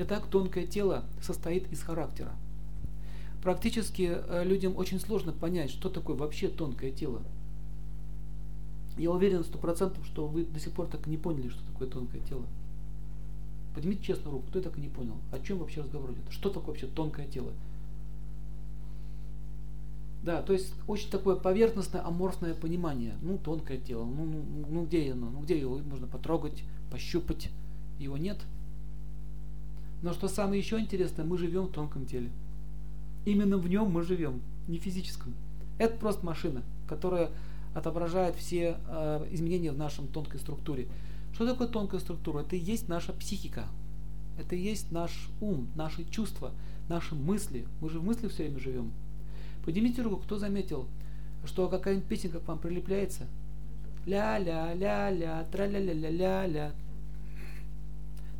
Итак, тонкое тело состоит из характера. Практически э, людям очень сложно понять, что такое вообще тонкое тело. Я уверен сто процентов, что вы до сих пор так и не поняли, что такое тонкое тело. Поднимите честно руку, кто так и не понял. О чем вообще разговор идет? Что такое вообще тонкое тело? Да, то есть очень такое поверхностное, аморфное понимание. Ну, тонкое тело, ну, ну, ну где оно? Ну, где его можно потрогать, пощупать? Его нет. Но что самое еще интересное, мы живем в тонком теле. Именно в нем мы живем, не физическом. Это просто машина, которая отображает все э, изменения в нашем тонкой структуре. Что такое тонкая структура? Это и есть наша психика. Это и есть наш ум, наши чувства, наши мысли. Мы же в мыслях все время живем. Поднимите руку, кто заметил, что какая-нибудь песенка к вам прилепляется? Ля-ля-ля-ля, тра-ля-ля-ля-ля-ля,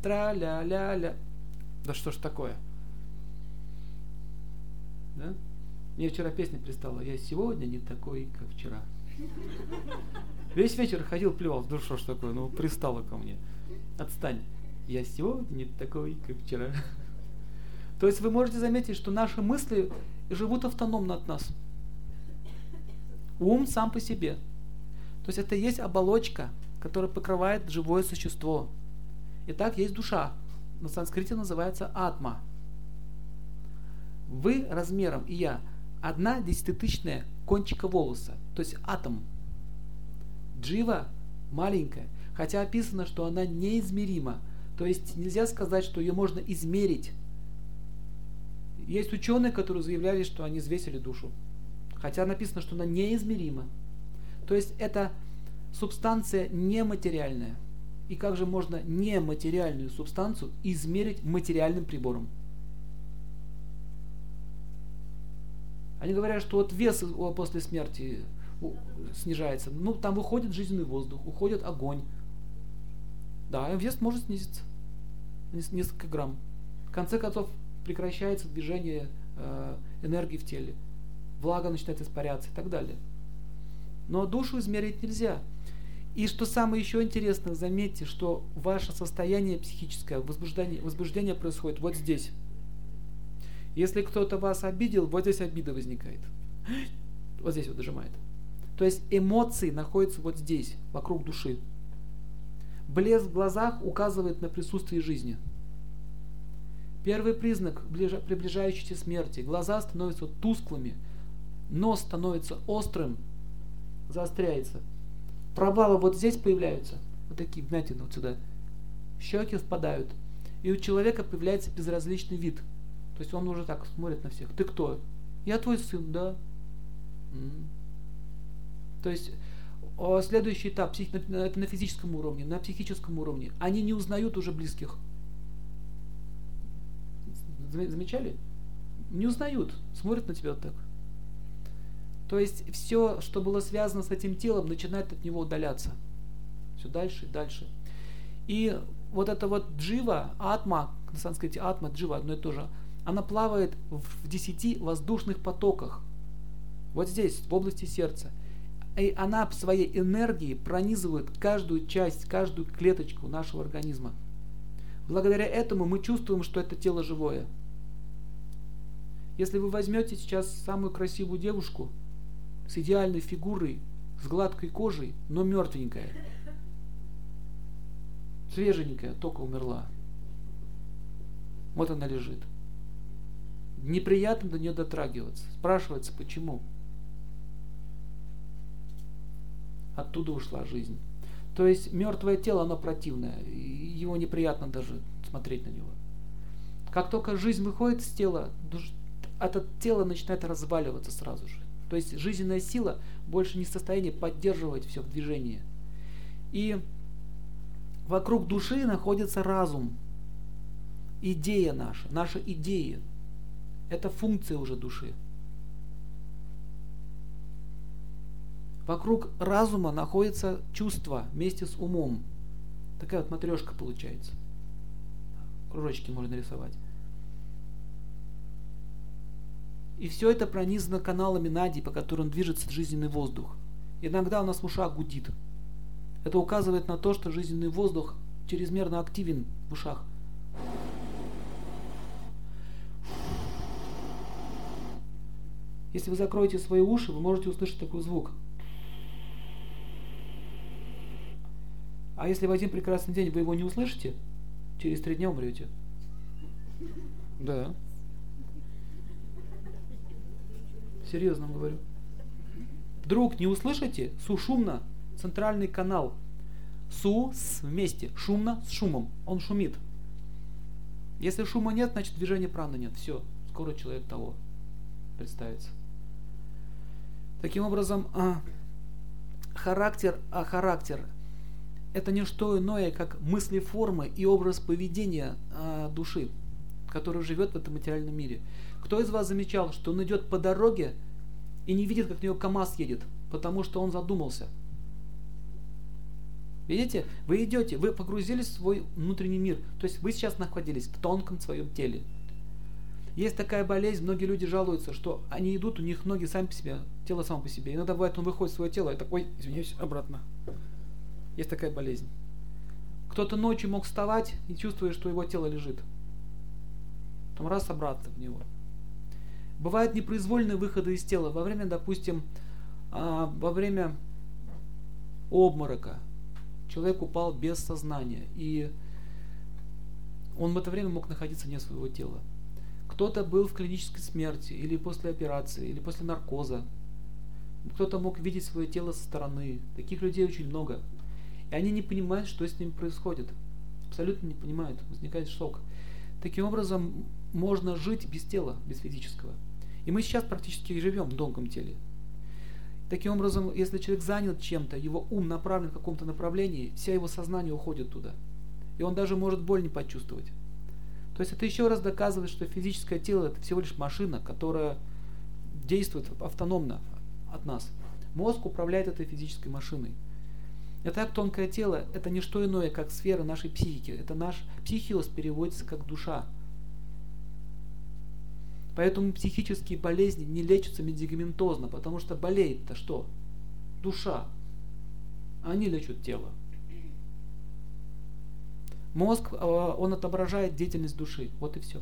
тра-ля-ля-ля. Да что ж такое? Да? Мне вчера песня пристала. Я сегодня не такой, как вчера. Весь вечер ходил, плевал. Ну что ж такое, ну пристала ко мне. Отстань. Я сегодня не такой, как вчера. То есть вы можете заметить, что наши мысли живут автономно от нас. Ум сам по себе. То есть это есть оболочка, которая покрывает живое существо. Итак, есть душа. На санскрите называется атма. Вы размером и я одна десятитысячная кончика волоса, то есть атом. Джива маленькая, хотя описано, что она неизмерима. То есть нельзя сказать, что ее можно измерить. Есть ученые, которые заявляли, что они взвесили душу. Хотя написано, что она неизмерима. То есть это субстанция нематериальная. И как же можно нематериальную субстанцию измерить материальным прибором? Они говорят, что вот вес после смерти снижается. Ну, там выходит жизненный воздух, уходит огонь. Да, вес может снизиться. Несколько грамм. В конце концов, прекращается движение э, энергии в теле. Влага начинает испаряться и так далее. Но душу измерить нельзя. И что самое еще интересное, заметьте, что ваше состояние психическое, возбуждение, возбуждение происходит вот здесь. Если кто-то вас обидел, вот здесь обида возникает. Вот здесь вот дожимает. То есть эмоции находятся вот здесь, вокруг души. Блеск в глазах указывает на присутствие жизни. Первый признак приближающейся смерти. Глаза становятся тусклыми, нос становится острым, заостряется. Провалы вот здесь появляются, вот такие, знаете, вот сюда. Щеки впадают. И у человека появляется безразличный вид. То есть он уже так смотрит на всех. Ты кто? Я твой сын, да. М-м. То есть следующий этап, это на физическом уровне, на психическом уровне. Они не узнают уже близких. Замечали? Не узнают, смотрят на тебя вот так. То есть все, что было связано с этим телом, начинает от него удаляться. Все дальше и дальше. И вот это вот джива, атма, на санскрите атма, джива, одно и то же, она плавает в десяти воздушных потоках. Вот здесь, в области сердца. И она своей энергией пронизывает каждую часть, каждую клеточку нашего организма. Благодаря этому мы чувствуем, что это тело живое. Если вы возьмете сейчас самую красивую девушку с идеальной фигурой, с гладкой кожей, но мертвенькая, свеженькая, только умерла. Вот она лежит. Неприятно до нее дотрагиваться. Спрашивается, почему? Оттуда ушла жизнь. То есть мертвое тело, оно противное. Его неприятно даже смотреть на него. Как только жизнь выходит из тела, это тело начинает разваливаться сразу же. То есть жизненная сила больше не в состоянии поддерживать все в движении. И вокруг души находится разум, идея наша, наша идея. Это функция уже души. Вокруг разума находится чувство вместе с умом. Такая вот матрешка получается. Кружочки можно рисовать. И все это пронизано каналами Нади, по которым движется жизненный воздух. Иногда у нас в ушах гудит. Это указывает на то, что жизненный воздух чрезмерно активен в ушах. Если вы закроете свои уши, вы можете услышать такой звук. А если в один прекрасный день вы его не услышите, через три дня умрете. Да. Серьезно говорю. Вдруг не услышите, сушумно, центральный канал. Су с вместе, шумно с шумом. Он шумит. Если шума нет, значит движения праны нет. Все, скоро человек того представится. Таким образом, а, характер, а характер это не что иное, как мысли формы и образ поведения а, души, который живет в этом материальном мире. Кто из вас замечал, что он идет по дороге и не видит, как на него КАМАЗ едет, потому что он задумался – Видите, вы идете, вы погрузились в свой внутренний мир. То есть вы сейчас находились в тонком своем теле. Есть такая болезнь, многие люди жалуются, что они идут, у них ноги сами по себе, тело само по себе. Иногда бывает, он выходит в свое тело и такой, извиняюсь, обратно. Есть такая болезнь. Кто-то ночью мог вставать и чувствует, что его тело лежит. Потом раз обратно в него. Бывают непроизвольные выходы из тела во время, допустим, а, во время обморока, человек упал без сознания, и он в это время мог находиться вне своего тела. Кто-то был в клинической смерти, или после операции, или после наркоза. Кто-то мог видеть свое тело со стороны. Таких людей очень много. И они не понимают, что с ними происходит. Абсолютно не понимают. Возникает шок. Таким образом, можно жить без тела, без физического. И мы сейчас практически живем в тонком теле. Таким образом, если человек занят чем-то, его ум направлен в каком-то направлении, вся его сознание уходит туда. И он даже может боль не почувствовать. То есть это еще раз доказывает, что физическое тело это всего лишь машина, которая действует автономно от нас. Мозг управляет этой физической машиной. И так тонкое тело это не что иное, как сфера нашей психики. Это наш психиос переводится как душа. Поэтому психические болезни не лечатся медикаментозно, потому что болеет-то что? Душа. Они лечат тело. Мозг, а, он отображает деятельность души. Вот и все.